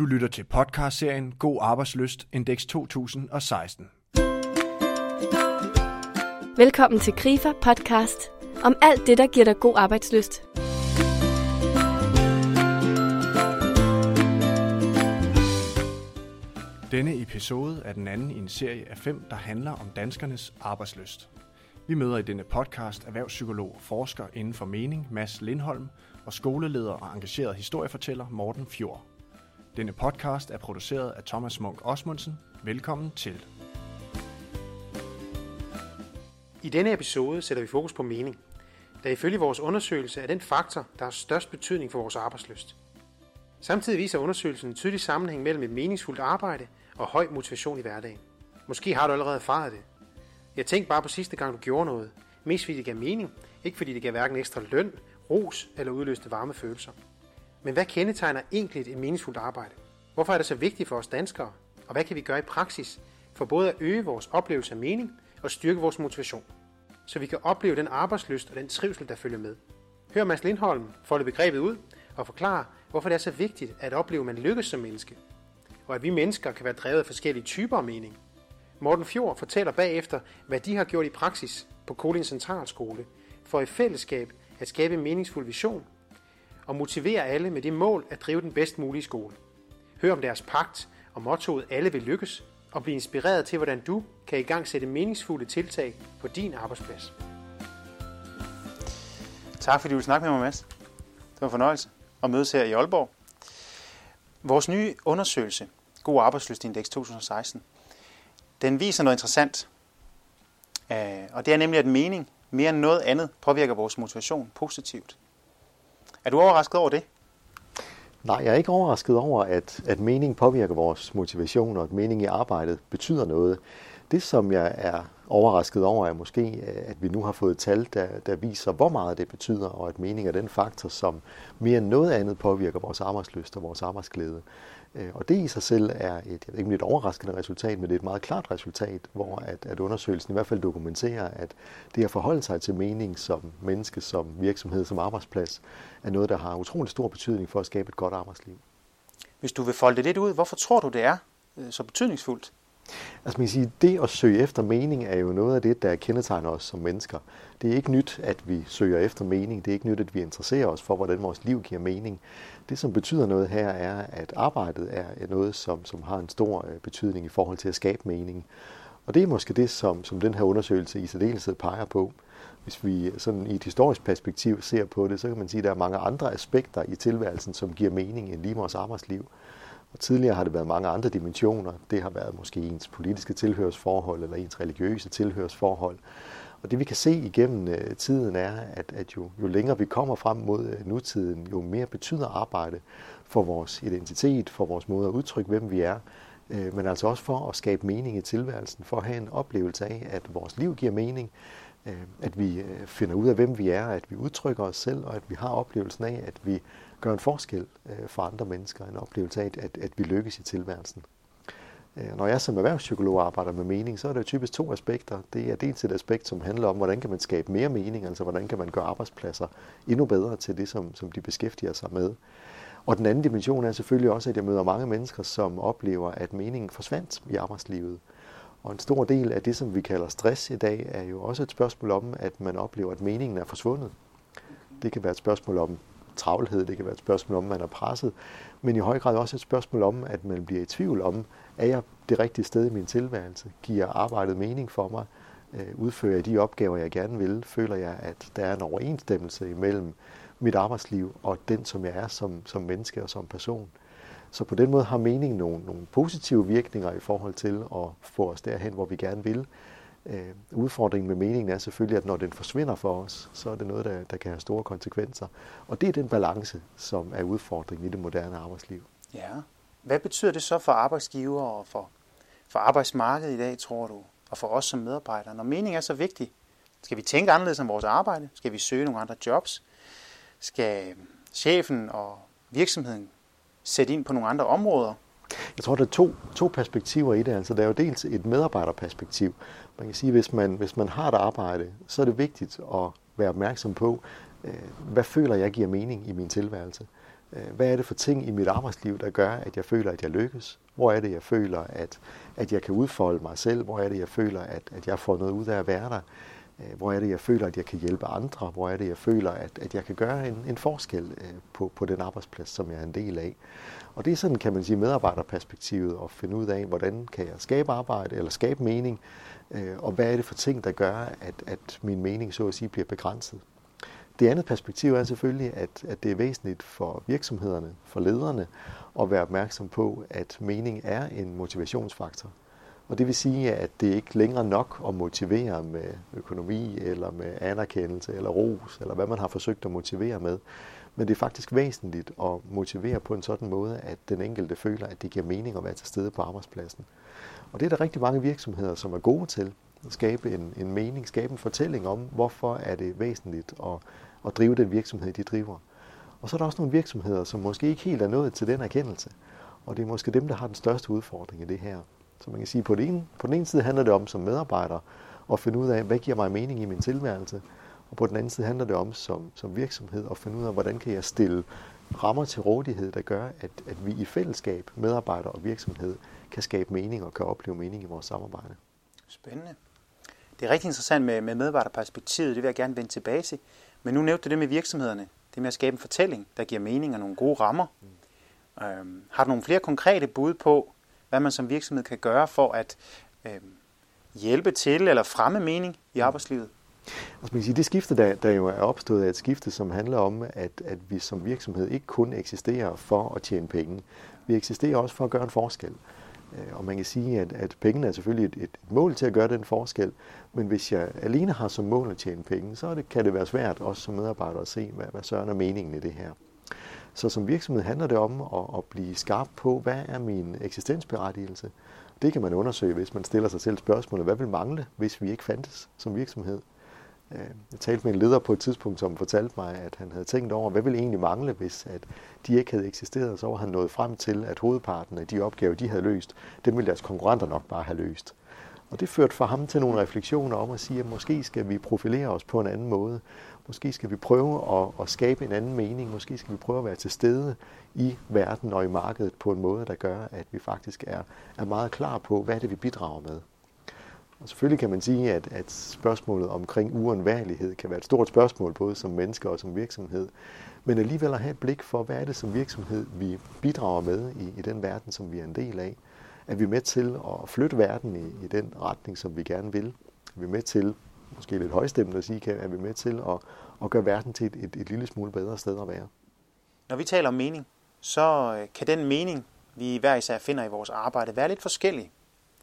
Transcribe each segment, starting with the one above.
Du lytter til podcastserien God Arbejdsløst Indeks 2016. Velkommen til Grifer podcast om alt det, der giver dig god arbejdsløst. Denne episode er den anden i en serie af fem, der handler om danskernes arbejdsløst. Vi møder i denne podcast erhvervspsykolog og forsker inden for mening Mads Lindholm og skoleleder og engageret historiefortæller Morten Fjord. Denne podcast er produceret af Thomas Munk Osmundsen. Velkommen til. I denne episode sætter vi fokus på mening, der ifølge vores undersøgelse er den faktor, der har størst betydning for vores arbejdsløst. Samtidig viser undersøgelsen en tydelig sammenhæng mellem et meningsfuldt arbejde og høj motivation i hverdagen. Måske har du allerede erfaret det. Jeg tænkte bare på sidste gang, du gjorde noget. Mest fordi det gav mening, ikke fordi det gav hverken ekstra løn, ros eller udløste varme følelser. Men hvad kendetegner egentlig et meningsfuldt arbejde? Hvorfor er det så vigtigt for os danskere? Og hvad kan vi gøre i praksis for både at øge vores oplevelse af mening og styrke vores motivation? Så vi kan opleve den arbejdslyst og den trivsel, der følger med. Hør Mads Lindholm folde begrebet ud og forklare, hvorfor det er så vigtigt at opleve, at man lykkes som menneske. Og at vi mennesker kan være drevet af forskellige typer af mening. Morten Fjord fortæller bagefter, hvad de har gjort i praksis på Kolding Centralskole, for i fællesskab at skabe en meningsfuld vision og motivere alle med det mål at drive den bedst mulige skole. Hør om deres pagt og mottoet Alle vil lykkes, og bliv inspireret til, hvordan du kan i gang sætte meningsfulde tiltag på din arbejdsplads. Tak fordi du snakke med mig, Mads. Det var en fornøjelse at mødes her i Aalborg. Vores nye undersøgelse, God Arbejdsløsindeks 2016, den viser noget interessant. Øh, og det er nemlig, at mening mere end noget andet påvirker vores motivation positivt. Er du overrasket over det? Nej, jeg er ikke overrasket over, at, at mening påvirker vores motivation, og at mening i arbejdet betyder noget. Det, som jeg er overrasket over, er måske, at vi nu har fået tal, der, der viser, hvor meget det betyder, og at mening er den faktor, som mere end noget andet påvirker vores arbejdsløst og vores arbejdsglæde. Øh, og det i sig selv er et, jeg ved ikke, et overraskende resultat, men det er et meget klart resultat, hvor at, at undersøgelsen i hvert fald dokumenterer, at det at forholde sig til mening som menneske, som virksomhed, som arbejdsplads, er noget, der har utrolig stor betydning for at skabe et godt arbejdsliv. Hvis du vil folde det lidt ud, hvorfor tror du, det er øh, så betydningsfuldt? Altså man kan sige, det at søge efter mening er jo noget af det, der kendetegner os som mennesker. Det er ikke nyt, at vi søger efter mening. Det er ikke nyt, at vi interesserer os for, hvordan vores liv giver mening. Det, som betyder noget her, er, at arbejdet er noget, som, som har en stor øh, betydning i forhold til at skabe mening. Og det er måske det, som, som den her undersøgelse i særdeleshed peger på. Hvis vi sådan i et historisk perspektiv ser på det, så kan man sige, at der er mange andre aspekter i tilværelsen, som giver mening end lige vores arbejdsliv. Og tidligere har det været mange andre dimensioner. Det har været måske ens politiske tilhørsforhold eller ens religiøse tilhørsforhold. Og det vi kan se igennem øh, tiden er, at, at jo, jo længere vi kommer frem mod øh, nutiden, jo mere betyder arbejde for vores identitet, for vores måde at udtrykke, hvem vi er, øh, men altså også for at skabe mening i tilværelsen, for at have en oplevelse af, at vores liv giver mening, at vi finder ud af, hvem vi er, at vi udtrykker os selv, og at vi har oplevelsen af, at vi gør en forskel øh, for andre mennesker, en oplevelse af, at, at vi lykkes i tilværelsen. Øh, når jeg som erhvervspsykolog arbejder med mening, så er der typisk to aspekter. Det er dels et aspekt, som handler om, hvordan kan man skabe mere mening, altså hvordan kan man gøre arbejdspladser endnu bedre til det, som, som de beskæftiger sig med. Og den anden dimension er selvfølgelig også, at jeg møder mange mennesker, som oplever, at meningen forsvandt i arbejdslivet. Og en stor del af det, som vi kalder stress i dag, er jo også et spørgsmål om, at man oplever, at meningen er forsvundet. Det kan være et spørgsmål om travlhed, det kan være et spørgsmål om, at man er presset, men i høj grad også et spørgsmål om, at man bliver i tvivl om, er jeg det rigtige sted i min tilværelse? Giver arbejdet mening for mig? Øh, udfører jeg de opgaver, jeg gerne vil? Føler jeg, at der er en overensstemmelse imellem mit arbejdsliv og den, som jeg er som, som menneske og som person? Så på den måde har mening nogle, nogle positive virkninger i forhold til at få os derhen, hvor vi gerne vil. Øh, udfordringen med meningen er selvfølgelig, at når den forsvinder for os, så er det noget, der, der kan have store konsekvenser. Og det er den balance, som er udfordringen i det moderne arbejdsliv. Ja. Hvad betyder det så for arbejdsgiver og for, for arbejdsmarkedet i dag, tror du, og for os som medarbejdere? Når mening er så vigtig, skal vi tænke anderledes om vores arbejde? Skal vi søge nogle andre jobs? Skal chefen og virksomheden sætte ind på nogle andre områder? Jeg tror, der er to, to perspektiver i det. Altså, der er jo dels et medarbejderperspektiv. Man kan sige, hvis man, hvis man har et arbejde, så er det vigtigt at være opmærksom på, øh, hvad føler jeg giver mening i min tilværelse. Øh, hvad er det for ting i mit arbejdsliv, der gør, at jeg føler, at jeg lykkes? Hvor er det, jeg føler, at, at jeg kan udfolde mig selv? Hvor er det, jeg føler, at, at jeg får noget ud af at være der? Øh, hvor er det, jeg føler, at jeg kan hjælpe andre? Hvor er det, jeg føler, at, at jeg kan gøre en, en forskel øh, på, på den arbejdsplads, som jeg er en del af? Og det er sådan, kan man sige, medarbejderperspektivet at finde ud af, hvordan kan jeg skabe arbejde eller skabe mening, øh, og hvad er det for ting, der gør, at, at min mening så at sige bliver begrænset. Det andet perspektiv er selvfølgelig, at, at det er væsentligt for virksomhederne, for lederne, at være opmærksom på, at mening er en motivationsfaktor. Og det vil sige, at det ikke længere nok at motivere med økonomi, eller med anerkendelse, eller ros, eller hvad man har forsøgt at motivere med. Men det er faktisk væsentligt at motivere på en sådan måde, at den enkelte føler, at det giver mening at være til stede på arbejdspladsen. Og det er der rigtig mange virksomheder, som er gode til. At skabe en, en mening, skabe en fortælling om, hvorfor er det væsentligt at at drive den virksomhed, de driver. Og så er der også nogle virksomheder, som måske ikke helt er nået til den erkendelse. Og det er måske dem, der har den største udfordring i det her. Så man kan sige, på den ene, på den ene side handler det om som medarbejder at finde ud af, hvad giver mig mening i min tilværelse. Og på den anden side handler det om som, som virksomhed at finde ud af, hvordan kan jeg stille rammer til rådighed, der gør, at, at vi i fællesskab, medarbejdere og virksomhed, kan skabe mening og kan opleve mening i vores samarbejde. Spændende. Det er rigtig interessant med, med medarbejderperspektivet, det vil jeg gerne vende tilbage til. Men nu nævnte du det med virksomhederne. Det med at skabe en fortælling, der giver mening og nogle gode rammer. Mm. Øhm, har du nogle flere konkrete bud på, hvad man som virksomhed kan gøre for at øhm, hjælpe til eller fremme mening i mm. arbejdslivet? Altså, man kan sige, det skifte, der, der jo er opstået, er et skifte, som handler om, at, at vi som virksomhed ikke kun eksisterer for at tjene penge. Vi eksisterer også for at gøre en forskel. Øh, og man kan sige, at, at pengene er selvfølgelig et, et mål til at gøre den forskel, men hvis jeg alene har som mål at tjene penge, så det, kan det være svært også som medarbejder at se, hvad, hvad søren er meningen i det her. Så som virksomhed handler det om at, at blive skarp på, hvad er min eksistensberettigelse. Det kan man undersøge, hvis man stiller sig selv spørgsmålet, hvad vil mangle, hvis vi ikke fandtes som virksomhed? Øh, jeg talte med en leder på et tidspunkt, som fortalte mig, at han havde tænkt over, hvad ville egentlig mangle, hvis at de ikke havde eksisteret. Så var han nået frem til, at hovedparten af de opgaver, de havde løst, dem ville deres konkurrenter nok bare have løst. Og det førte for ham til nogle refleksioner om at sige, at måske skal vi profilere os på en anden måde. Måske skal vi prøve at, at skabe en anden mening. Måske skal vi prøve at være til stede i verden og i markedet på en måde, der gør, at vi faktisk er, er meget klar på, hvad er det, vi bidrager med. Og selvfølgelig kan man sige, at, at spørgsmålet omkring uundværlighed kan være et stort spørgsmål, både som mennesker og som virksomhed. Men alligevel at have et blik for, hvad er det som virksomhed, vi bidrager med i, i den verden, som vi er en del af. Er vi med til at flytte verden i, i den retning, som vi gerne vil? Er vi med til, måske lidt højstemmende at sige, kan, er vi med til at, at gøre verden til et, et, et lille smule bedre sted at være? Når vi taler om mening, så øh, kan den mening, vi hver især finder i vores arbejde, være lidt forskellig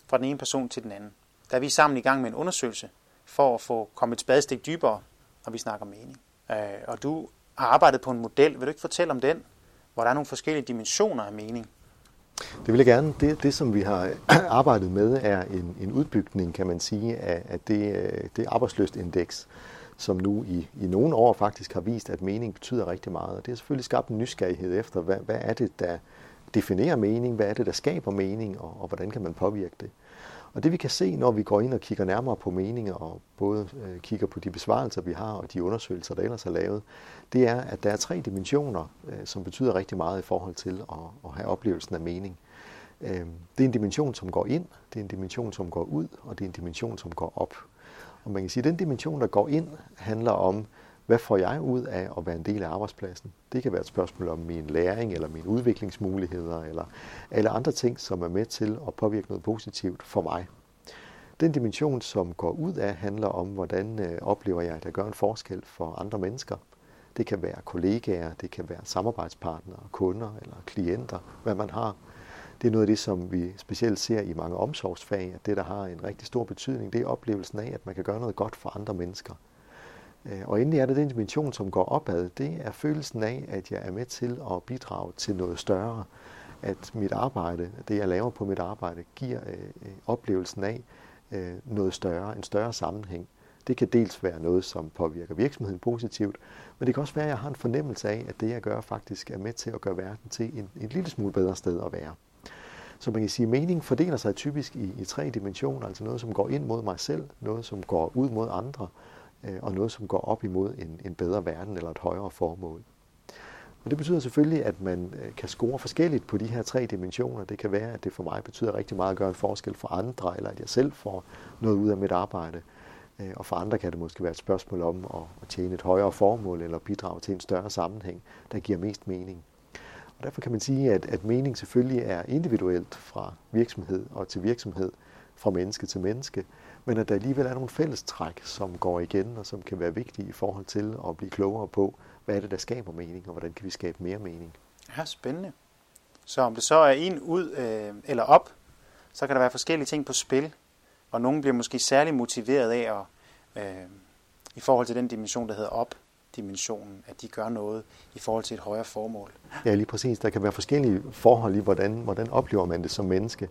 fra den ene person til den anden. Der er vi sammen i gang med en undersøgelse for at få kommet et spadestik dybere, når vi snakker mening. Øh, og du har arbejdet på en model. Vil du ikke fortælle om den, hvor der er nogle forskellige dimensioner af mening? Det vil jeg gerne. Det, det som vi har arbejdet med, er en, en udbygning, kan man sige, af, af det, øh, det arbejdsløstindeks, som nu i, i nogle år faktisk har vist, at mening betyder rigtig meget. Og det har selvfølgelig skabt en nysgerrighed efter, hvad, hvad er det, der definerer mening, hvad er det, der skaber mening, og, og hvordan kan man påvirke det. Og det vi kan se, når vi går ind og kigger nærmere på meninger, og både øh, kigger på de besvarelser, vi har, og de undersøgelser, der ellers er lavet, det er, at der er tre dimensioner, øh, som betyder rigtig meget i forhold til at, at have oplevelsen af mening. Øh, det er en dimension, som går ind, det er en dimension, som går ud, og det er en dimension, som går op. Og man kan sige, at den dimension, der går ind, handler om, hvad får jeg ud af at være en del af arbejdspladsen? Det kan være et spørgsmål om min læring, eller mine udviklingsmuligheder, eller, eller andre ting, som er med til at påvirke noget positivt for mig. Den dimension, som går ud af, handler om, hvordan øh, oplever jeg, at jeg gør en forskel for andre mennesker. Det kan være kollegaer, det kan være samarbejdspartnere, kunder eller klienter, hvad man har. Det er noget af det, som vi specielt ser i mange omsorgsfag, at det, der har en rigtig stor betydning, det er oplevelsen af, at man kan gøre noget godt for andre mennesker. Øh, og endelig er det den dimension, som går opad. Det er følelsen af, at jeg er med til at bidrage til noget større. At mit arbejde, det jeg laver på mit arbejde, giver øh, øh oplevelsen af øh, noget større, en større sammenhæng. Det kan dels være noget, som påvirker virksomheden positivt, men det kan også være, at jeg har en fornemmelse af, at det, jeg gør, faktisk er med til at gøre verden til en, en lille smule bedre sted at være. Så man kan sige, at meningen fordeler sig typisk i, i tre dimensioner, altså noget, som går ind mod mig selv, noget, som går ud mod andre, Øh, og noget, som går op imod en, en bedre verden eller et højere formål. Og det betyder selvfølgelig, at man øh, kan score forskelligt på de her tre dimensioner. Det kan være, at det for mig betyder rigtig meget at gøre en forskel for andre, eller at jeg selv får noget ud af mit arbejde. Øh, og for andre kan det måske være et spørgsmål om at tjene et højere formål eller bidrage til en større sammenhæng, der giver mest mening. Og derfor kan man sige, at, at mening selvfølgelig er individuelt fra virksomhed og til virksomhed, fra menneske til menneske, men at der alligevel er nogle fællestræk, som går igen og som kan være vigtige i forhold til at blive klogere på, hvad er det, der skaber mening, og hvordan kan vi skabe mere mening. Ja, spændende. Så om det så er en ud øh, eller op, så kan der være forskellige ting på spil, og nogen bliver måske særlig motiveret af at, øh, i forhold til den dimension, der hedder op, dimensionen, at de gør noget i forhold til et højere formål. Ja, lige præcis. Der kan være forskellige forhold i, hvordan, hvordan oplever man det som menneske.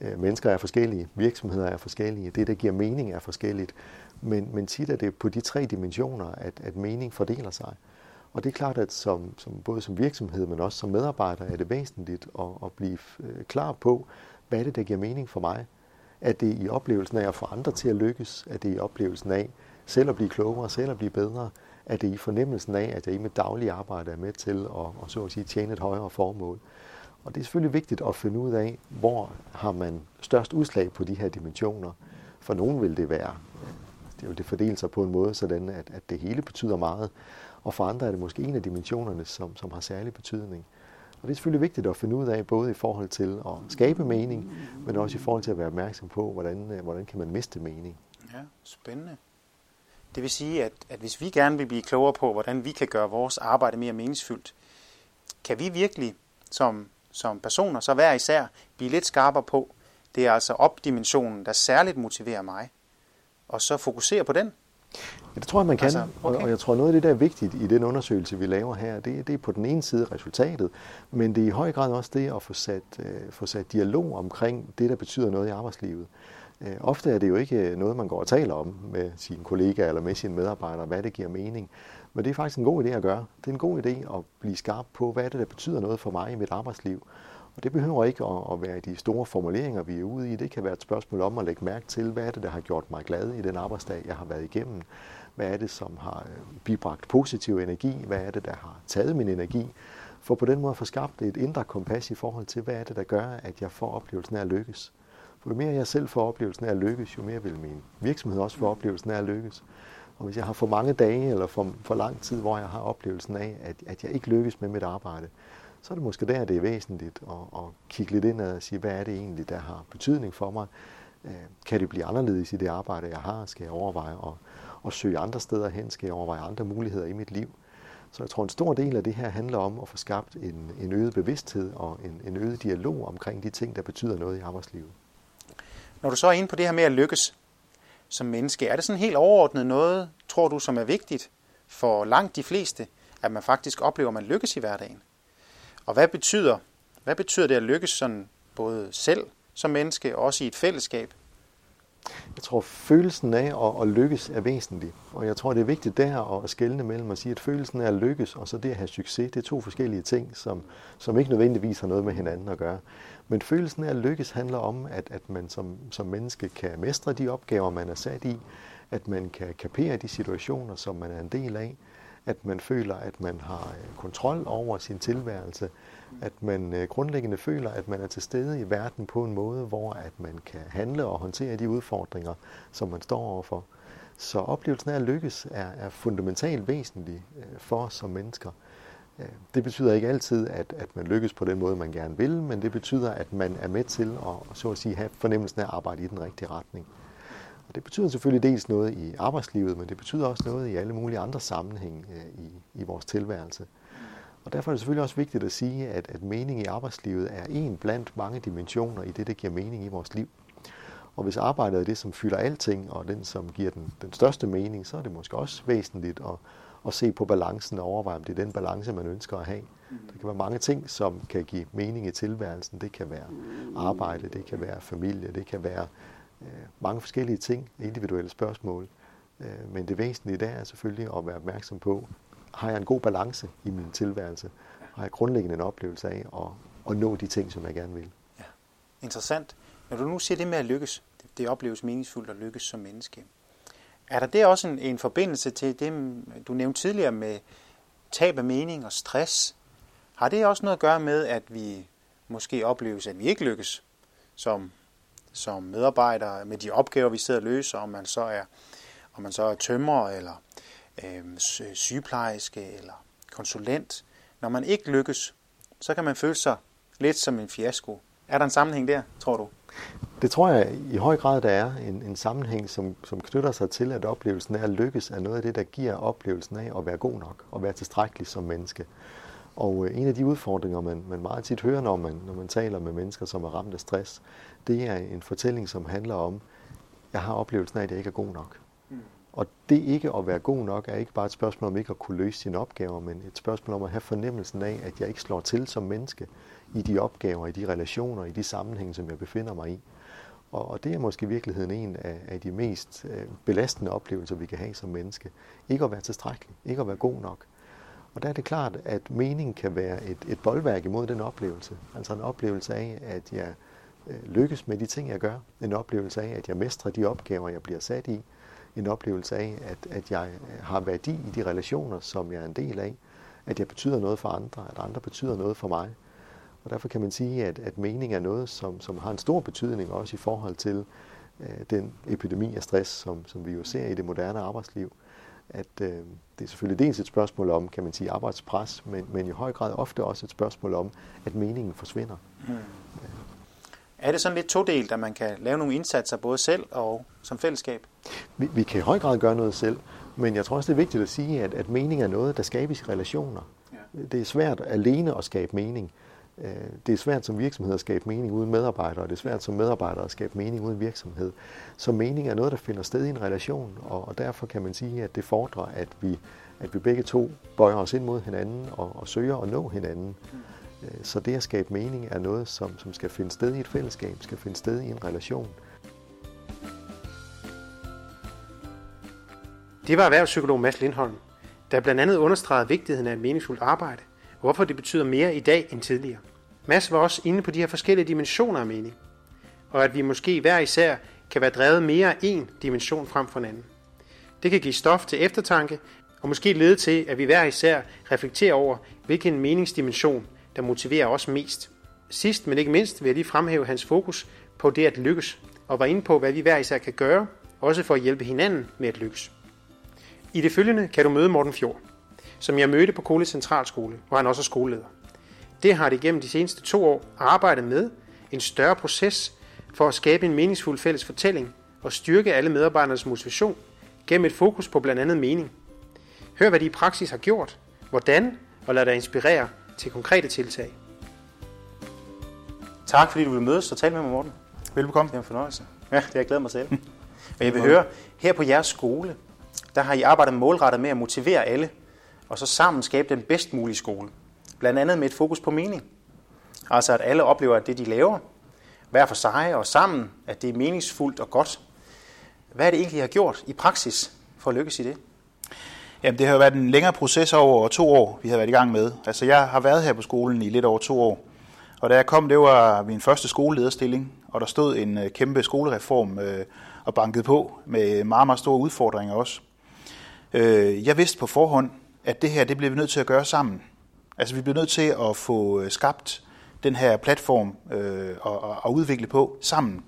Øh, mennesker er forskellige, virksomheder er forskellige, det, der giver mening, er forskelligt. Men, men tit er det på de tre dimensioner, at, at mening fordeler sig. Og det er klart, at som, som, både som virksomhed, men også som medarbejder, er det væsentligt at, at blive øh, klar på, hvad er det, der giver mening for mig. Er det i oplevelsen af at få andre til at lykkes? Er det i oplevelsen af selv at blive klogere, selv at blive bedre? Er det i fornemmelsen af, at jeg i mit daglige arbejde er med til at, at så at sige, tjene et højere formål? Og det er selvfølgelig vigtigt at finde ud af, hvor har man størst udslag på de her dimensioner. For nogen vil det være, det vil det fordele sig på en måde, sådan at, at det hele betyder meget. Og for andre er det måske en af dimensionerne, som, som har særlig betydning. Og det er selvfølgelig vigtigt at finde ud af, både i forhold til at skabe mening, men også i forhold til at være opmærksom på, hvordan, hvordan kan man miste mening. Ja, spændende. Det vil sige, at, at hvis vi gerne vil blive klogere på, hvordan vi kan gøre vores arbejde mere meningsfyldt, kan vi virkelig som, som personer, så hver især, blive lidt skarpere på, det er altså opdimensionen, der særligt motiverer mig, og så fokusere på den. Ja, det tror jeg, man kan. Altså, okay. Og jeg tror, noget af det, der er vigtigt i den undersøgelse, vi laver her, det, det er på den ene side resultatet, men det er i høj grad også det at få sat, uh, få sat dialog omkring det, der betyder noget i arbejdslivet. Uh, ofte er det jo ikke noget, man går og taler om med sine kollegaer eller med sine medarbejdere, hvad det giver mening. Men det er faktisk en god idé at gøre. Det er en god idé at blive skarp på, hvad er det, der betyder noget for mig i mit arbejdsliv. Og det behøver ikke at, være de store formuleringer, vi er ude i. Det kan være et spørgsmål om at lægge mærke til, hvad er det, der har gjort mig glad i den arbejdsdag, jeg har været igennem. Hvad er det, som har øh, bibragt positiv energi? Hvad er det, der har taget min energi? For på den måde at få skabt et indre kompas i forhold til, hvad er det, der gør, at jeg får oplevelsen af at lykkes. For jo mere jeg selv får oplevelsen af at lykkes, jo mere vil min virksomhed også få oplevelsen af at lykkes. Og hvis jeg har for mange dage eller for, for lang tid, hvor jeg har oplevelsen af, at, at jeg ikke lykkes med mit arbejde, så er det måske der, det er væsentligt at, at kigge lidt ind og sige, hvad er det egentlig, der har betydning for mig? Øh, kan det blive anderledes i det arbejde, jeg har? Skal jeg overveje at, at søge andre steder hen? Skal jeg overveje andre muligheder i mit liv? Så jeg tror, en stor del af det her handler om at få skabt en, en øget bevidsthed og en, en øget dialog omkring de ting, der betyder noget i arbejdslivet. Når du så er inde på det her med at lykkes som menneske, er det sådan helt overordnet noget, tror du, som er vigtigt for langt de fleste, at man faktisk oplever, at man lykkes i hverdagen? Og hvad betyder, hvad betyder det at lykkes sådan både selv som menneske og også i et fællesskab? Jeg tror, følelsen af at, at lykkes er væsentlig. Og jeg tror, det er vigtigt der at skelne mellem at sige, at følelsen af at lykkes og så det at have succes, det er to forskellige ting, som, som ikke nødvendigvis har noget med hinanden at gøre. Men følelsen af at lykkes handler om, at, at man som, som menneske kan mestre de opgaver, man er sat i, at man kan kapere de situationer, som man er en del af, at man føler, at man har øh, kontrol over sin tilværelse, at man øh, grundlæggende føler, at man er til stede i verden på en måde, hvor at man kan handle og håndtere de udfordringer, som man står overfor. Så oplevelsen af at lykkes er, er fundamentalt væsentlig øh, for os som mennesker. Det betyder ikke altid, at, at man lykkes på den måde, man gerne vil, men det betyder, at man er med til at, så at sige, have fornemmelsen af at arbejde i den rigtige retning. Og det betyder selvfølgelig dels noget i arbejdslivet, men det betyder også noget i alle mulige andre sammenhænge øh, i, i vores tilværelse. Og derfor er det selvfølgelig også vigtigt at sige, at, at mening i arbejdslivet er en blandt mange dimensioner i det, der giver mening i vores liv. Og hvis arbejdet er det, som fylder alting, og den, som giver den, den største mening, så er det måske også væsentligt at, og se på balancen og overveje, om det er den balance, man ønsker at have. Der kan være mange ting, som kan give mening i tilværelsen. Det kan være arbejde, det kan være familie, det kan være øh, mange forskellige ting, individuelle spørgsmål. Øh, men det væsentlige der er selvfølgelig at være opmærksom på, har jeg en god balance i min tilværelse? Har jeg grundlæggende en oplevelse af at, at nå de ting, som jeg gerne vil? Ja. Interessant. Når du nu siger det med at lykkes, det, det opleves meningsfuldt at lykkes som menneske. Er der det også en, en forbindelse til det, mm, du nævnte tidligere med tab af mening og stress? Har det også noget at gøre med, at vi måske opleves, at vi ikke lykkes som, som medarbejdere med de opgaver, vi sidder og løser, om man så er, om man så er tømrer eller øh, sygeplejerske eller konsulent. Når man ikke lykkes, så kan man føle sig lidt som en fiasko. Er der en sammenhæng der, tror du? Det tror jeg i høj grad, der er en, en sammenhæng, som, som knytter sig til, at oplevelsen af at lykkes er noget af det, der giver oplevelsen af at være god nok og være tilstrækkelig som menneske. Og øh, en af de udfordringer, man, man meget tit hører, når man, når man taler med mennesker, som er ramt af stress, det er en fortælling, som handler om, jeg har oplevelsen af, at jeg ikke er god nok. Mm. Og det ikke at være god nok er ikke bare et spørgsmål om ikke at kunne løse sine opgaver, men et spørgsmål om at have fornemmelsen af, at jeg ikke slår til som menneske i de opgaver, i de relationer, i de sammenhænge, som jeg befinder mig i. Og, og det er måske i virkeligheden en af, af de mest øh, belastende oplevelser, vi kan have som menneske. Ikke at være tilstrækkelig, ikke at være god nok. Og der er det klart, at meningen kan være et, et boldværk imod den oplevelse. Altså en oplevelse af, at jeg øh, lykkes med de ting, jeg gør. En oplevelse af, at jeg mestrer de opgaver, jeg bliver sat i. En oplevelse af, at, at jeg har værdi i de relationer, som jeg er en del af. At jeg betyder noget for andre, at andre betyder noget for mig. Og derfor kan man sige, at, at mening er noget, som, som har en stor betydning også i forhold til øh, den epidemi af stress, som, som vi jo ser i det moderne arbejdsliv. At øh, det er selvfølgelig dels et spørgsmål om, kan man sige, arbejdspres, men, men i høj grad ofte også et spørgsmål om, at meningen forsvinder. Mm. Er det sådan lidt todelt, at man kan lave nogle indsatser både selv og som fællesskab? Vi, vi kan i høj grad gøre noget selv, men jeg tror også, det er vigtigt at sige, at, at mening er noget, der skabes i relationer. Ja. Det er svært alene at skabe mening. Øh, det er svært som virksomhed at skabe mening uden medarbejdere, og det er svært som medarbejder at skabe mening uden virksomhed. Så mening er noget, der finder sted i en relation, og, derfor kan man sige, at det fordrer, at vi, at vi begge to bøjer os ind mod hinanden og, og søger at nå hinanden. Øh, så det at skabe mening er noget, som, som skal finde sted i et fællesskab, skal finde sted i en relation. Det var erhvervspsykolog Mads Lindholm, der blandt andet understregede vigtigheden af et meningsfuldt arbejde, hvorfor det betyder mere i dag end tidligere. Mads var også inde på de her forskellige dimensioner af mening, og at vi måske hver især kan være drevet mere af én dimension frem for en anden. Det kan give stof til eftertanke, og måske lede til, at vi hver især reflekterer over, hvilken meningsdimension, der motiverer os mest. Sidst, men ikke mindst, vil jeg lige fremhæve hans fokus på det at lykkes, og var inde på, hvad vi hver især kan gøre, også for at hjælpe hinanden med at lykkes. I det følgende kan du møde Morten Fjord, som jeg mødte på Kole Centralskole, hvor han også er skoleleder. Det har det gennem de seneste to år arbejdet med en større proces for at skabe en meningsfuld fælles fortælling og styrke alle medarbejdernes motivation gennem et fokus på blandt andet mening. Hør, hvad de i praksis har gjort, hvordan, og lad dig inspirere til konkrete tiltag. Tak fordi du vil mødes og tale med mig, Morten. Velbekomme. Det er en fornøjelse. Ja, det har jeg glædet mig til. Og jeg vil høre, her på jeres skole, der har I arbejdet målrettet med at motivere alle, og så sammen skabe den bedst mulige skole. Blandt andet med et fokus på mening. Altså at alle oplever, at det de laver, hver for sig og sammen, at det er meningsfuldt og godt. Hvad er det egentlig, I har gjort i praksis for at lykkes i det? Jamen, det har jo været en længere proces over to år, vi har været i gang med. Altså, jeg har været her på skolen i lidt over to år. Og da jeg kom, det var min første skolelederstilling, og der stod en øh, kæmpe skolereform øh, og bankede på med meget, meget store udfordringer også. Øh, jeg vidste på forhånd, at det her, det blev vi nødt til at gøre sammen. Altså vi bliver nødt til at få øh, skabt den her platform øh, og, og, udvikle på sammen.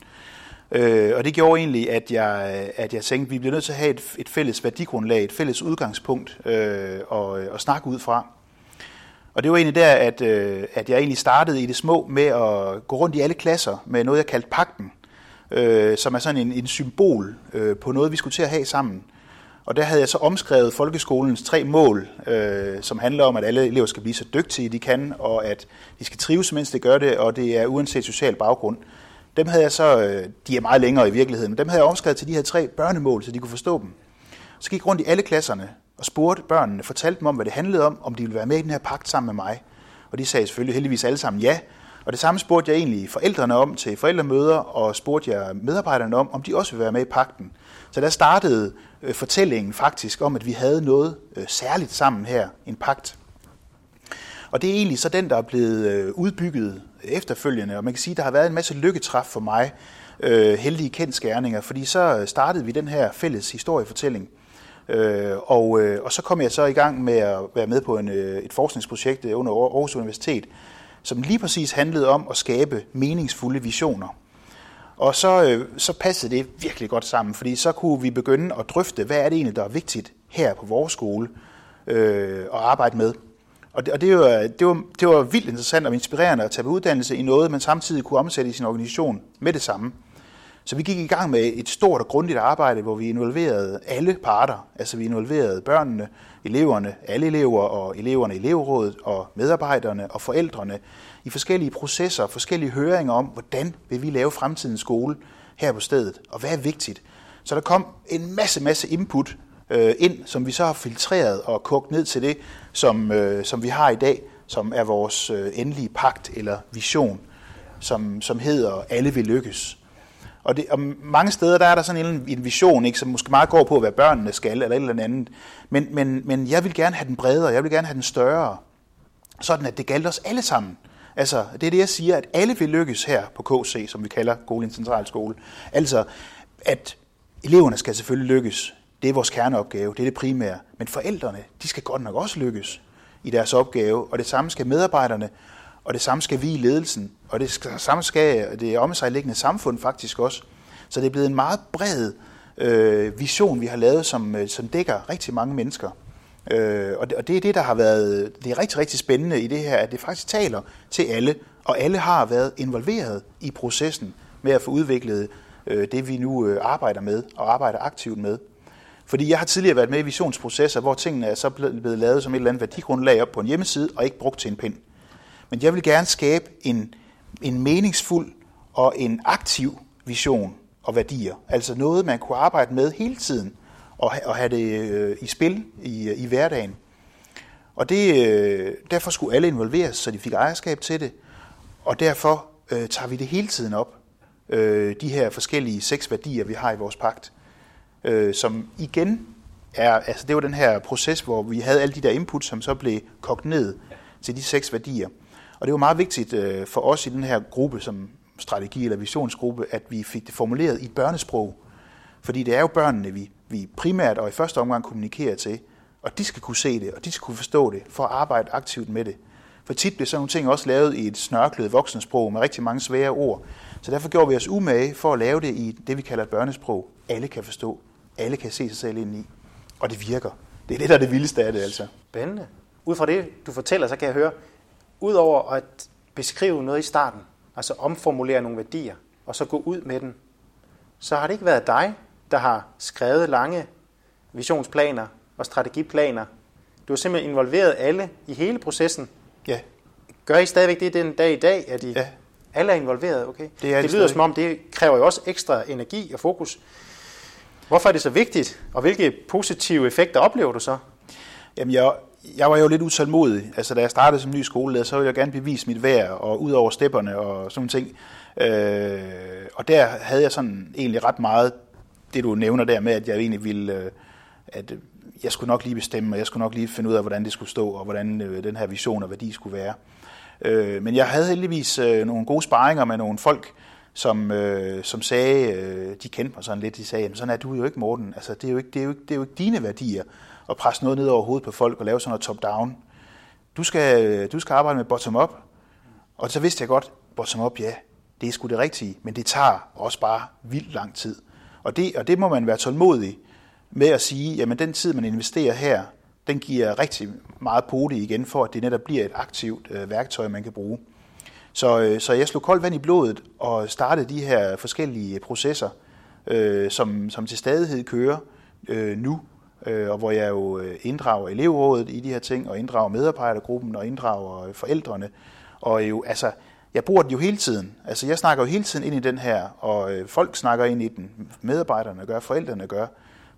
Øh, og det gjorde egentlig, at jeg, øh, at jeg tænkte, at vi bliver nødt til at have et, et fælles værdigrundlag, et fælles udgangspunkt øh, og, øh, og snakke ud fra. Og det var egentlig der, at, øh, at jeg egentlig startede i det små med at gå rundt i alle klasser med noget, jeg kaldte pakten, øh, som er sådan en, en symbol øh, på noget, vi skulle til at have sammen. Og der havde jeg så omskrevet folkeskolens tre mål, øh, som handler om, at alle elever skal blive så dygtige, de kan, og at de skal trives, mens de gør det, og det er uanset social baggrund. Dem havde jeg så, øh, de er meget længere i virkeligheden, men dem havde jeg omskrevet til de her tre børnemål, så de kunne forstå dem. Så gik jeg rundt i alle klasserne og spurgte børnene, fortalte dem om, hvad det handlede om, om de ville være med i den her pagt sammen med mig. Og de sagde selvfølgelig heldigvis alle sammen ja. Og det samme spurgte jeg egentlig forældrene om til forældremøder, og spurgte jeg medarbejderne om, om de også ville være med i pakten. Så der startede øh, fortællingen faktisk om, at vi havde noget øh, særligt sammen her, en pagt. Og det er egentlig så den, der er blevet øh, udbygget efterfølgende, og man kan sige, at der har været en masse lykketræf for mig, øh, heldige kendskærninger, fordi så øh, startede vi den her fælles historiefortælling, Øh, og, øh, og så kom jeg så i gang med at være med på en, øh, et forskningsprojekt øh, under Aarhus Universitet, som lige præcis handlede om at skabe meningsfulde visioner. Og så, øh, så passede det virkelig godt sammen, fordi så kunne vi begynde at drøfte, hvad er det egentlig, der er vigtigt her på vores skole øh, at arbejde med. Og det, og det, var, det, var, det var vildt interessant og inspirerende at tage på uddannelse i noget, man samtidig kunne omsætte i sin organisation med det samme. Så vi gik i gang med et stort og grundigt arbejde, hvor vi involverede alle parter. Altså vi involverede børnene, eleverne, alle elever og eleverne i elevrådet og medarbejderne og forældrene i forskellige processer, forskellige høringer om, hvordan vil vi lave fremtidens skole her på stedet, og hvad er vigtigt. Så der kom en masse, masse input øh, ind, som vi så har filtreret og kogt ned til det, som, øh, som vi har i dag, som er vores øh, endelige pagt eller vision, som, som hedder Alle vil lykkes. Og, det, og mange steder der er der sådan en, en vision, ikke, som måske meget går på, hvad børnene skal, eller et eller andet. Men, men, men jeg vil gerne have den bredere, jeg vil gerne have den større, sådan at det galt os alle sammen. Altså, det er det, jeg siger, at alle vil lykkes her på KC, som vi kalder Golden Centralskole. Altså, at eleverne skal selvfølgelig lykkes. Det er vores kerneopgave, det er det primære. Men forældrene, de skal godt nok også lykkes i deres opgave, og det samme skal medarbejderne, og det samme skal vi i ledelsen, og det samme skal det omsejliggende samfund faktisk også. Så det er blevet en meget bred øh, vision, vi har lavet, som, øh, som dækker rigtig mange mennesker. Øh, og, det, og det er det, der har været det er rigtig, rigtig spændende i det her, at det faktisk taler til alle, og alle har været involveret i processen med at få udviklet øh, det, vi nu øh, arbejder med og arbejder aktivt med. Fordi jeg har tidligere været med i visionsprocesser, hvor tingene er så blevet lavet som et eller andet værdigrundlag op på en hjemmeside og ikke brugt til en pind. Men jeg vil gerne skabe en, en meningsfuld og en aktiv vision og værdier. Altså noget, man kunne arbejde med hele tiden og, og have det øh, i spil i, øh, i hverdagen. Og det, øh, derfor skulle alle involveres, så de fik ejerskab til det. Og derfor øh, tager vi det hele tiden op. Øh, de her forskellige seks værdier, vi har i vores pagt. Øh, som igen er, altså det var den her proces, hvor vi havde alle de der input, som så blev kogt ned til de seks værdier. Og det var meget vigtigt øh, for os i den her gruppe, som strategi- eller visionsgruppe, at vi fik det formuleret i et børnesprog. Fordi det er jo børnene, vi, vi primært og i første omgang kommunikerer til. Og de skal kunne se det, og de skal kunne forstå det, for at arbejde aktivt med det. For tit bliver sådan nogle ting også lavet i et snørklet voksensprog med rigtig mange svære ord. Så derfor gjorde vi os umage for at lave det i det, vi kalder et børnesprog. Alle kan forstå. Alle kan se sig selv ind i. Og det virker. Det er det, der er det vildeste af det, altså. Spændende. Ud fra det, du fortæller, så kan jeg høre, Udover at beskrive noget i starten, altså omformulere nogle værdier, og så gå ud med den, så har det ikke været dig, der har skrevet lange visionsplaner og strategiplaner. Du har simpelthen involveret alle i hele processen. Ja. Gør I stadigvæk det den dag i dag, at I Ja. alle er involveret? Okay. Det er det de lyder stadig. som om, det kræver jo også ekstra energi og fokus. Hvorfor er det så vigtigt, og hvilke positive effekter oplever du så? Jamen, jeg, jeg var jo lidt utålmodig. Altså, da jeg startede som ny skoleleder, så ville jeg gerne bevise mit værd, og ud over stepperne og sådan nogle ting. Øh, og der havde jeg sådan egentlig ret meget, det du nævner der med, at jeg egentlig ville, øh, at jeg skulle nok lige bestemme, og jeg skulle nok lige finde ud af, hvordan det skulle stå, og hvordan øh, den her vision og værdi skulle være. Øh, men jeg havde heldigvis øh, nogle gode sparringer med nogle folk, som, øh, som sagde, øh, de kendte mig sådan lidt, de sagde, men sådan er du jo ikke, Morten. Altså, det, er jo ikke, det, er jo ikke, det er jo ikke dine værdier at presse noget ned over hovedet på folk og lave sådan noget top-down. Du skal, du skal arbejde med bottom-up. Og så vidste jeg godt, bottom-up, ja, det er sgu det rigtige, men det tager også bare vildt lang tid. Og det, og det må man være tålmodig med at sige, jamen den tid, man investerer her, den giver rigtig meget pote igen, for at det netop bliver et aktivt øh, værktøj, man kan bruge. Så, øh, så jeg slog koldt vand i blodet og startede de her forskellige processer, øh, som, som til stadighed kører øh, nu, Øh, og hvor jeg jo øh, inddrager elevrådet i de her ting, og inddrager medarbejdergruppen, og inddrager øh, forældrene. Og jo, altså, jeg bruger den jo hele tiden. Altså, jeg snakker jo hele tiden ind i den her, og folk snakker ind i den. Medarbejderne gør, forældrene gør.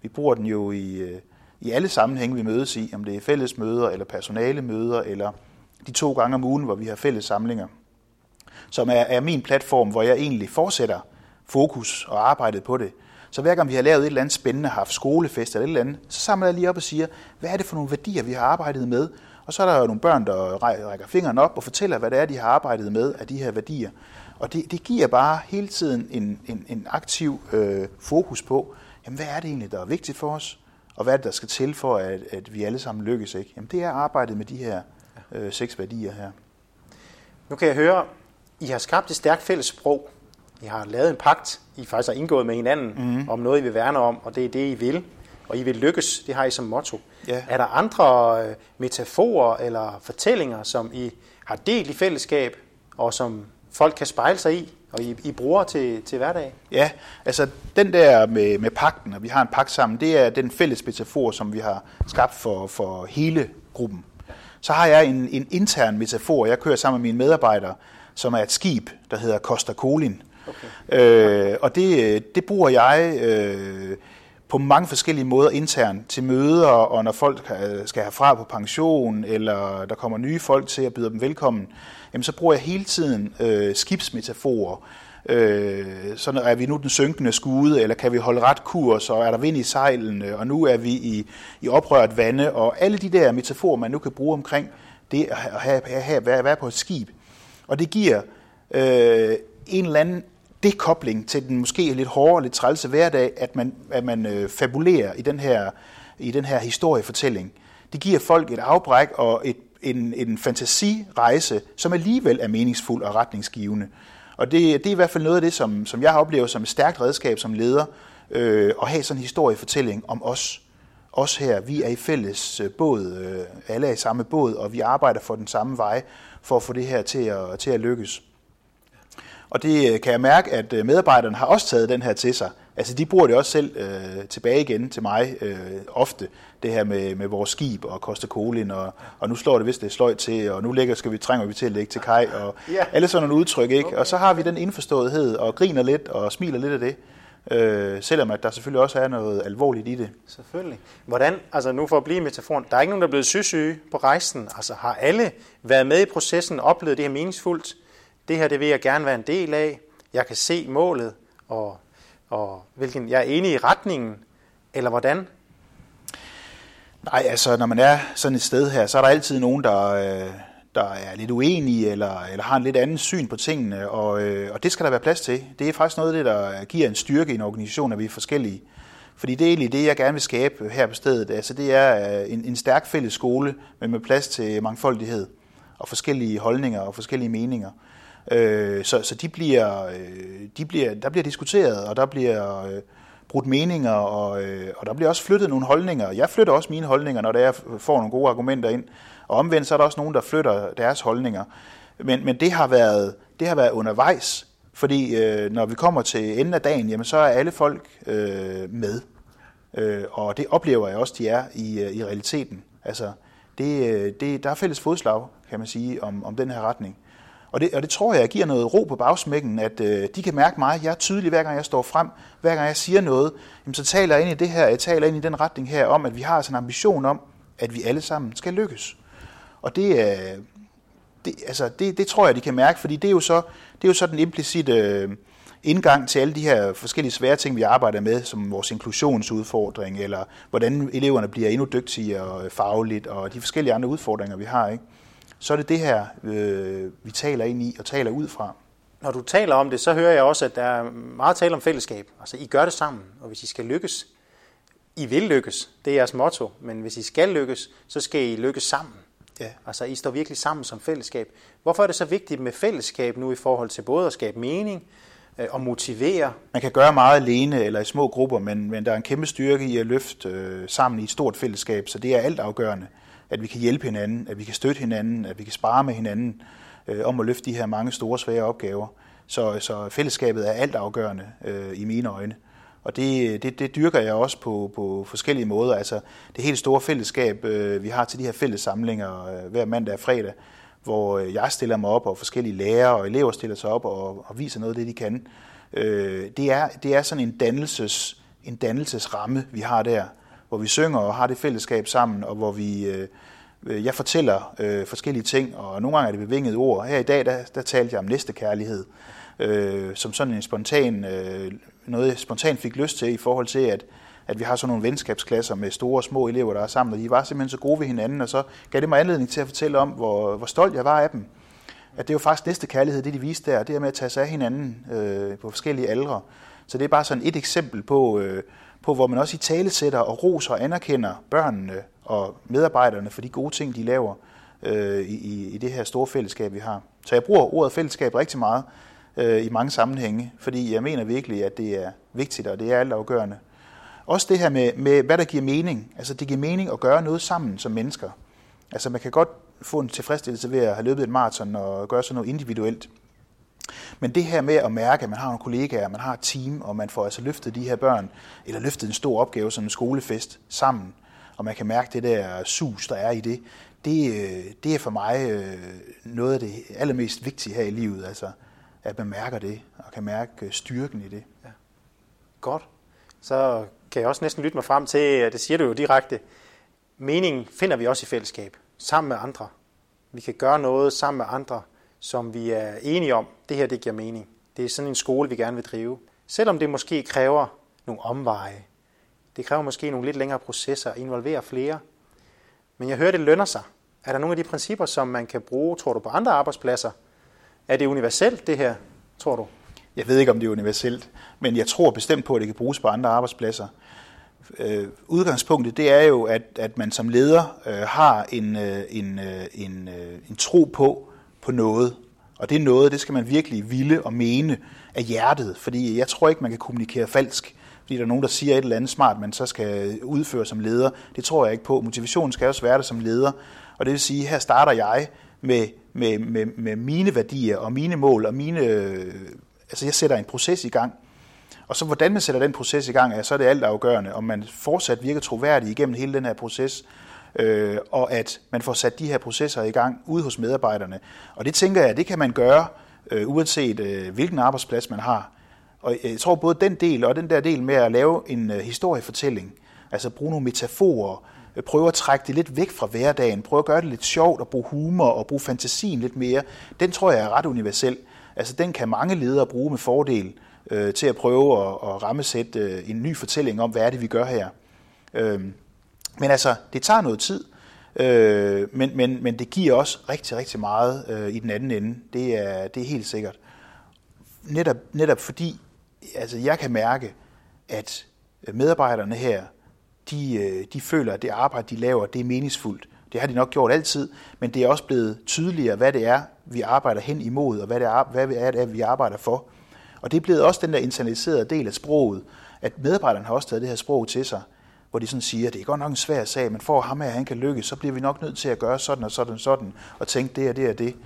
Vi bruger den jo i, i alle sammenhænge, vi mødes i, om det er fælles møder, eller personale møder, eller de to gange om ugen, hvor vi har fælles samlinger som er, er min platform, hvor jeg egentlig fortsætter fokus og arbejdet på det. Så hver gang vi har lavet et eller andet spændende, haft skolefest eller et eller andet, så samler jeg lige op og siger, hvad er det for nogle værdier, vi har arbejdet med? Og så er der jo nogle børn, der rækker fingeren op og fortæller, hvad det er, de har arbejdet med af de her værdier. Og det, det giver bare hele tiden en, en, en aktiv øh, fokus på, jamen hvad er det egentlig, der er vigtigt for os? Og Og hvad er det, der skal til for, at, at vi alle sammen lykkes? Ikke? Jamen, det er arbejdet med de her øh, seks værdier her. Nu kan jeg høre, I har skabt et stærkt fælles sprog. I har lavet en pagt, I faktisk har indgået med hinanden, mm-hmm. om noget, I vil værne om, og det er det, I vil. Og I vil lykkes, det har I som motto. Ja. Er der andre øh, metaforer eller fortællinger, som I har delt i fællesskab, og som folk kan spejle sig i, og I, I bruger til, til hverdag? Ja, altså den der med, med pakten, og vi har en pagt sammen, det er den fælles metafor, som vi har skabt for, for hele gruppen. Så har jeg en, en intern metafor, jeg kører sammen med mine medarbejdere, som er et skib, der hedder Costa Colin. Okay. Øh, og det, det bruger jeg øh, på mange forskellige måder internt til møder, og når folk øh, skal herfra på pension, eller der kommer nye folk til at byde dem velkommen, jamen så bruger jeg hele tiden øh, skibsmetaforer. Øh, så er vi nu den synkende skude, eller kan vi holde ret kurs, og er der vind i sejlene, og nu er vi i, i oprørt vande, og alle de der metaforer, man nu kan bruge omkring det at have, have, have, være, være på et skib. Og det giver øh, en eller anden dekobling til den måske lidt hårde, lidt trælse hverdag, at man, at man øh, fabulerer i den, her, i den her historiefortælling. Det giver folk et afbræk og et, en, en fantasirejse, som alligevel er meningsfuld og retningsgivende. Og det, det er i hvert fald noget af det, som, som jeg har oplevet som et stærkt redskab som leder, øh, at have sådan en historiefortælling om os. Os her, vi er i fælles øh, båd, øh, alle er i samme båd, og vi arbejder for den samme vej for at få det her til at, til at lykkes. Og det øh, kan jeg mærke, at øh, medarbejderne har også taget den her til sig. Altså de bruger det også selv øh, tilbage igen til mig øh, ofte, det her med, med vores skib og Costa Colin, og, og nu slår det vist det sløjt til, og nu lægger, skal vi, trænger vi til at lægge til kaj, og ja. alle sådan nogle udtryk, ikke? Okay. Og så har vi den indforståethed, og griner lidt, og smiler lidt af det, øh, selvom at der selvfølgelig også er noget alvorligt i det. Selvfølgelig. Hvordan, altså nu for at blive metaforen, der er ikke nogen, der er blevet søsyge på rejsen, altså har alle været med i processen, oplevet det her meningsfuldt, det her det vil jeg gerne være en del af, jeg kan se målet, og, og hvilken, jeg er enig i retningen, eller hvordan? Nej, altså når man er sådan et sted her, så er der altid nogen, der, øh, der er lidt uenige, eller, eller har en lidt anden syn på tingene, og, øh, og det skal der være plads til. Det er faktisk noget af det, der giver en styrke i en organisation, at vi er forskellige. Fordi det er egentlig det, jeg gerne vil skabe her på stedet. Altså det er øh, en, en stærk fælles skole, men med plads til mangfoldighed og forskellige holdninger og forskellige meninger. Øh, så så de bliver, øh, de bliver, der bliver diskuteret, og der bliver øh, brudt meninger, og, øh, og der bliver også flyttet nogle holdninger. Jeg flytter også mine holdninger, når jeg får nogle gode argumenter ind. Og omvendt så er der også nogen, der flytter deres holdninger. Men, men det, har været, det har været undervejs, fordi øh, når vi kommer til enden af dagen, jamen, så er alle folk øh, med. Øh, og det oplever jeg også, de er i, øh, i realiteten. Altså, det, øh, det, der er fælles fodslag, kan man sige, om, om den her retning. Og det, og det tror jeg giver noget ro på bagsmækken, at øh, de kan mærke mig. Jeg er tydelig, hver gang jeg står frem, hver gang jeg siger noget, jamen, så taler jeg ind i det her, jeg taler ind i den retning her om, at vi har sådan en ambition om, at vi alle sammen skal lykkes. Og det, øh, det, altså, det, det tror jeg, de kan mærke, fordi det er jo så, det er jo så den implicite øh, indgang til alle de her forskellige svære ting, vi arbejder med, som vores inklusionsudfordring, eller hvordan eleverne bliver endnu dygtigere fagligt, og de forskellige andre udfordringer, vi har. Ikke? Så er det det her, øh, vi taler ind i og taler ud fra. Når du taler om det, så hører jeg også, at der er meget tale om fællesskab. Altså, I gør det sammen, og hvis I skal lykkes, I vil lykkes, det er jeres motto, men hvis I skal lykkes, så skal I lykkes sammen. Ja. Altså, I står virkelig sammen som fællesskab. Hvorfor er det så vigtigt med fællesskab nu i forhold til både at skabe mening øh, og motivere? Man kan gøre meget alene eller i små grupper, men, men der er en kæmpe styrke i at løfte øh, sammen i et stort fællesskab, så det er alt afgørende at vi kan hjælpe hinanden, at vi kan støtte hinanden, at vi kan spare med hinanden øh, om at løfte de her mange store, svære opgaver. Så, så fællesskabet er alt afgørende øh, i mine øjne. Og det, det, det dyrker jeg også på, på forskellige måder. Altså det helt store fællesskab, øh, vi har til de her fælles samlinger øh, hver mandag og fredag, hvor øh, jeg stiller mig op, og forskellige lærere og elever stiller sig op og, og viser noget af det, de kan. Øh, det, er, det er sådan en, dannelses, en dannelsesramme, vi har der, hvor vi synger og har det fællesskab sammen, og hvor vi, øh, øh, jeg fortæller øh, forskellige ting, og nogle gange er det bevingede ord. Her i dag, der, der talte jeg om næstekærlighed, øh, som sådan en spontan, øh, noget jeg spontant fik lyst til i forhold til, at, at vi har sådan nogle venskabsklasser med store og små elever, der er sammen, og de var simpelthen så gode ved hinanden, og så gav det mig anledning til at fortælle om, hvor, hvor stolt jeg var af dem. At det er jo faktisk næste kærlighed, det de viste der, det er med at tage sig af hinanden øh, på forskellige aldre. Så det er bare sådan et eksempel på, øh, på hvor man også i tale sætter og roser og anerkender børnene og medarbejderne for de gode ting, de laver øh, i, i det her store fællesskab, vi har. Så jeg bruger ordet fællesskab rigtig meget øh, i mange sammenhænge, fordi jeg mener virkelig, at det er vigtigt, og det er altafgørende. Også det her med, med, hvad der giver mening. Altså, det giver mening at gøre noget sammen som mennesker. Altså, man kan godt få en tilfredsstillelse ved at have løbet et maraton og gøre sådan noget individuelt. Men det her med at mærke, at man har nogle kollegaer, man har et team, og man får altså løftet de her børn, eller løftet en stor opgave som en skolefest sammen, og man kan mærke det der sus, der er i det, det, øh, det er for mig øh, noget af det allermest vigtige her i livet, altså at man mærker det, og kan mærke øh, styrken i det. Ja. Godt. Så kan jeg også næsten lytte mig frem til, det siger du jo direkte, meningen finder vi også i fællesskab, sammen med andre. Vi kan gøre noget sammen med andre, som vi er enige om, det her det giver mening. Det er sådan en skole, vi gerne vil drive. Selvom det måske kræver nogle omveje, det kræver måske nogle lidt længere processer, involverer flere. Men jeg hører, det lønner sig. Er der nogle af de principper, som man kan bruge, tror du, på andre arbejdspladser? Er det universelt, det her, tror du? Jeg ved ikke, om det er universelt, men jeg tror bestemt på, at det kan bruges på andre arbejdspladser. Øh, udgangspunktet det er jo, at, at man som leder øh, har en, øh, en, øh, en, øh, en tro på, på noget. Og det er noget, det skal man virkelig ville og mene af hjertet, fordi jeg tror ikke, man kan kommunikere falsk, fordi der er nogen, der siger et eller andet smart, man så skal udføre som leder. Det tror jeg ikke på. Motivationen skal også være der som leder. Og det vil sige, her starter jeg med, med, med, med mine værdier og mine mål og mine... Øh, altså jeg sætter en proces i gang. Og så hvordan man sætter den proces i gang, er, så er det alt afgørende, om man fortsat virker troværdig igennem hele den her proces, øh, og at man får sat de her processer i gang ude hos medarbejderne. Og det tænker jeg, det kan man gøre, øh, uanset øh, hvilken arbejdsplads man har. Og jeg tror både den del og den der del med at lave en øh, historiefortælling, altså bruge nogle metaforer, øh, prøve at trække det lidt væk fra hverdagen, prøve at gøre det lidt sjovt og bruge humor og bruge fantasien lidt mere, den tror jeg er ret universel. Altså den kan mange ledere bruge med fordel øh, til at prøve at, at rammesætte øh, en ny fortælling om, hvad er det, vi gør her. Øh, men altså, det tager noget tid, øh, men, men, men det giver også rigtig, rigtig meget øh, i den anden ende. Det er, det er helt sikkert. Netop, netop fordi altså, jeg kan mærke, at medarbejderne her, de, øh, de føler, at det arbejde, de laver, det er meningsfuldt. Det har de nok gjort altid, men det er også blevet tydeligere, hvad det er, vi arbejder hen imod, og hvad det er, hvad er, det, vi arbejder for. Og det er blevet også den der internaliserede del af sproget, at medarbejderne har også taget det her sprog til sig hvor de sådan siger, at det er godt nok en svær sag, men for ham her han kan lykkes, så bliver vi nok nødt til at gøre sådan og sådan og sådan, og tænke det og det og det.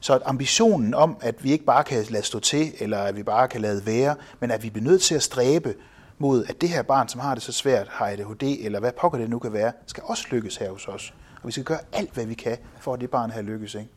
Så at ambitionen om, at vi ikke bare kan lade stå til, eller at vi bare kan lade være, men at vi bliver nødt til at stræbe mod, at det her barn, som har det så svært, har ADHD, eller hvad pokker det nu kan være, skal også lykkes her hos os. Og vi skal gøre alt, hvad vi kan, for at det barn her lykkes. Ikke?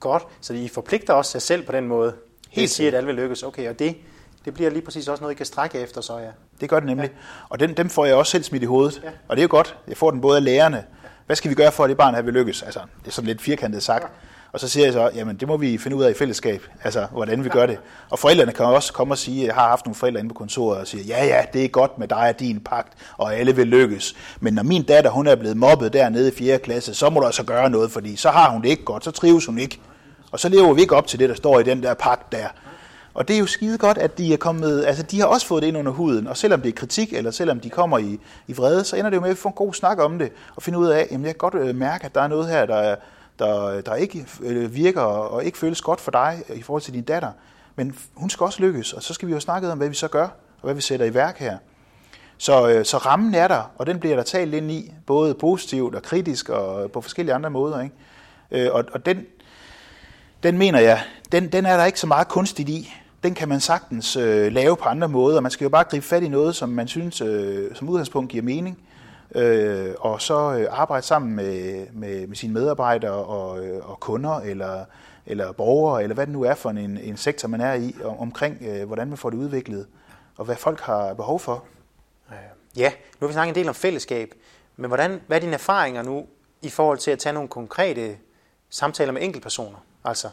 Godt, så I forpligter også jer selv på den måde. Helt siger, at alt vil lykkes. Okay, og det, det bliver lige præcis også noget, I kan strække efter, så ja. Det gør det nemlig. Ja. Og den, dem får jeg også selv smidt i hovedet. Ja. Og det er jo godt. Jeg får den både af lærerne. Ja. Hvad skal vi gøre for, at det barn her vil lykkes? Altså, det er sådan lidt firkantet sagt. Ja. Og så siger jeg så, jamen det må vi finde ud af i fællesskab, altså hvordan vi gør det. Og forældrene kan også komme og sige, jeg har haft nogle forældre inde på kontoret og sige, ja ja, det er godt med dig og din pagt, og alle vil lykkes. Men når min datter, hun er blevet mobbet dernede i 4. klasse, så må du altså gøre noget, fordi så har hun det ikke godt, så trives hun ikke. Og så lever vi ikke op til det, der står i den der pagt der. Og det er jo skide godt, at de er kommet, altså de har også fået det ind under huden, og selvom det er kritik, eller selvom de kommer i, i vrede, så ender det jo med, at vi får en god snak om det, og finde ud af, jamen jeg kan godt øh, mærke, at der er noget her, der, der, der ikke øh, virker, og ikke føles godt for dig øh, i forhold til din datter. Men hun skal også lykkes, og så skal vi jo snakke om, hvad vi så gør, og hvad vi sætter i værk her. Så, så rammen er der, og den bliver der talt ind i, både positivt og kritisk, og på forskellige andre måder. Ikke? Og, og den, den mener jeg, den, den er der ikke så meget kunstigt i. Den kan man sagtens øh, lave på andre måder. Man skal jo bare gribe fat i noget, som man synes øh, som udgangspunkt giver mening. Øh, og så øh, arbejde sammen med, med, med sine medarbejdere og, øh, og kunder eller, eller borgere, eller hvad det nu er for en, en sektor, man er i, om, omkring øh, hvordan man får det udviklet, og hvad folk har behov for. Øh, ja, nu har vi snakket en del om fællesskab, men hvordan, hvad er dine erfaringer nu i forhold til at tage nogle konkrete samtaler med enkeltpersoner? Altså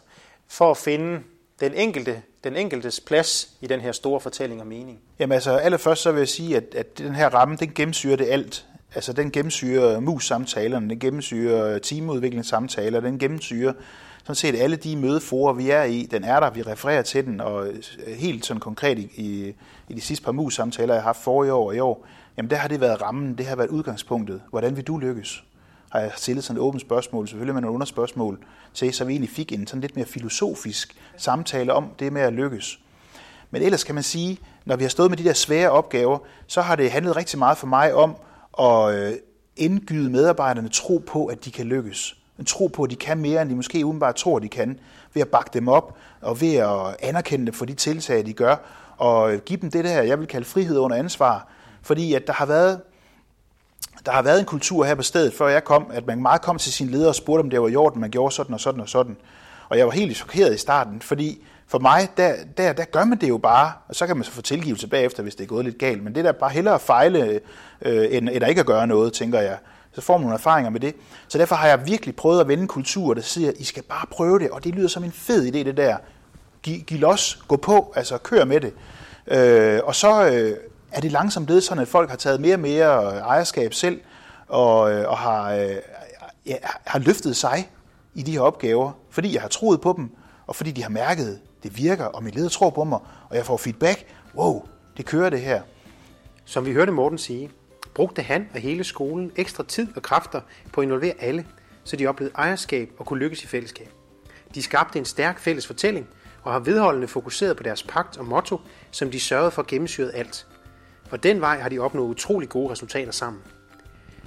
for at finde den enkelte, den enkeltes plads i den her store fortælling og mening? Jamen altså, allerførst så vil jeg sige, at, at den her ramme, den gennemsyrer det alt. Altså, den gennemsyrer mus-samtalerne, den gennemsyrer teamudviklingssamtaler, den gennemsyrer sådan set alle de mødeforer, vi er i, den er der, vi refererer til den, og øh, helt sådan konkret i, i, i de sidste par mus-samtaler, jeg har haft for i år og i år, jamen der har det været rammen, det har været udgangspunktet. Hvordan vil du lykkes? Har jeg stillet sådan et åbent spørgsmål, selvfølgelig med nogle underspørgsmål til, så vi egentlig fik en sådan lidt mere filosofisk samtale om det med at lykkes. Men ellers kan man sige, når vi har stået med de der svære opgaver, så har det handlet rigtig meget for mig om at øh, indgyde medarbejderne tro på, at de kan lykkes. En tro på, at de kan mere, end de måske udenbart tror, de kan, ved at bakke dem op, og ved at anerkende dem for de tiltag, de gør, og give dem det der, jeg vil kalde frihed under ansvar. Fordi at der har været der har været en kultur her på stedet, før jeg kom, at man meget kom til sin leder og spurgte, om det var i orden, man gjorde sådan og sådan og sådan. Og jeg var helt chokeret i starten, fordi for mig, der, der, der gør man det jo bare, og så kan man så få tilgivelse bagefter, hvis det er gået lidt galt. Men det er bare hellere at fejle, øh, end, end at ikke at gøre noget, tænker jeg. Så får man nogle erfaringer med det. Så derfor har jeg virkelig prøvet at vende kultur, der siger, I skal bare prøve det, og det lyder som en fed idé, det der. Giv, giv los, gå på, altså kør med det. Øh, og så øh, er det langsomt blevet sådan, at folk har taget mere og mere øh, ejerskab selv, og, øh, og har, øh, ja, har løftet sig i de her opgaver, fordi jeg har troet på dem, og fordi de har mærket, det virker, og mit leder tror på mig, og jeg får feedback. Wow, det kører det her. Som vi hørte Morten sige, brugte han og hele skolen ekstra tid og kræfter på at involvere alle, så de oplevede ejerskab og kunne lykkes i fællesskab. De skabte en stærk fælles fortælling og har vedholdende fokuseret på deres pagt og motto, som de sørgede for gennemsyret alt. Og den vej har de opnået utrolig gode resultater sammen.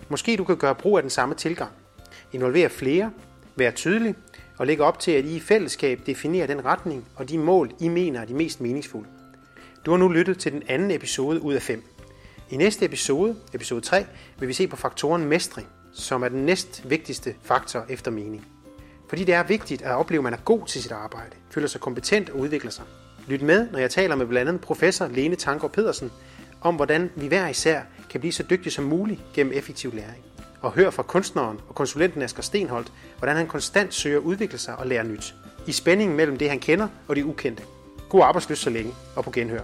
Måske du kan gøre brug af den samme tilgang. Involvere flere, være tydelig og lægge op til, at I i fællesskab definerer den retning og de mål, I mener er de mest meningsfulde. Du har nu lyttet til den anden episode ud af fem. I næste episode, episode 3, vil vi se på faktoren mestring, som er den næst vigtigste faktor efter mening. Fordi det er vigtigt at opleve, at man er god til sit arbejde, føler sig kompetent og udvikler sig. Lyt med, når jeg taler med blandt andet professor Lene Tanker Pedersen om, hvordan vi hver især kan blive så dygtige som muligt gennem effektiv læring. Og hør fra kunstneren og konsulenten Asger Stenholdt, hvordan han konstant søger at udvikle sig og lære nyt. I spændingen mellem det, han kender og det ukendte. God arbejdsløs så længe, og på genhør.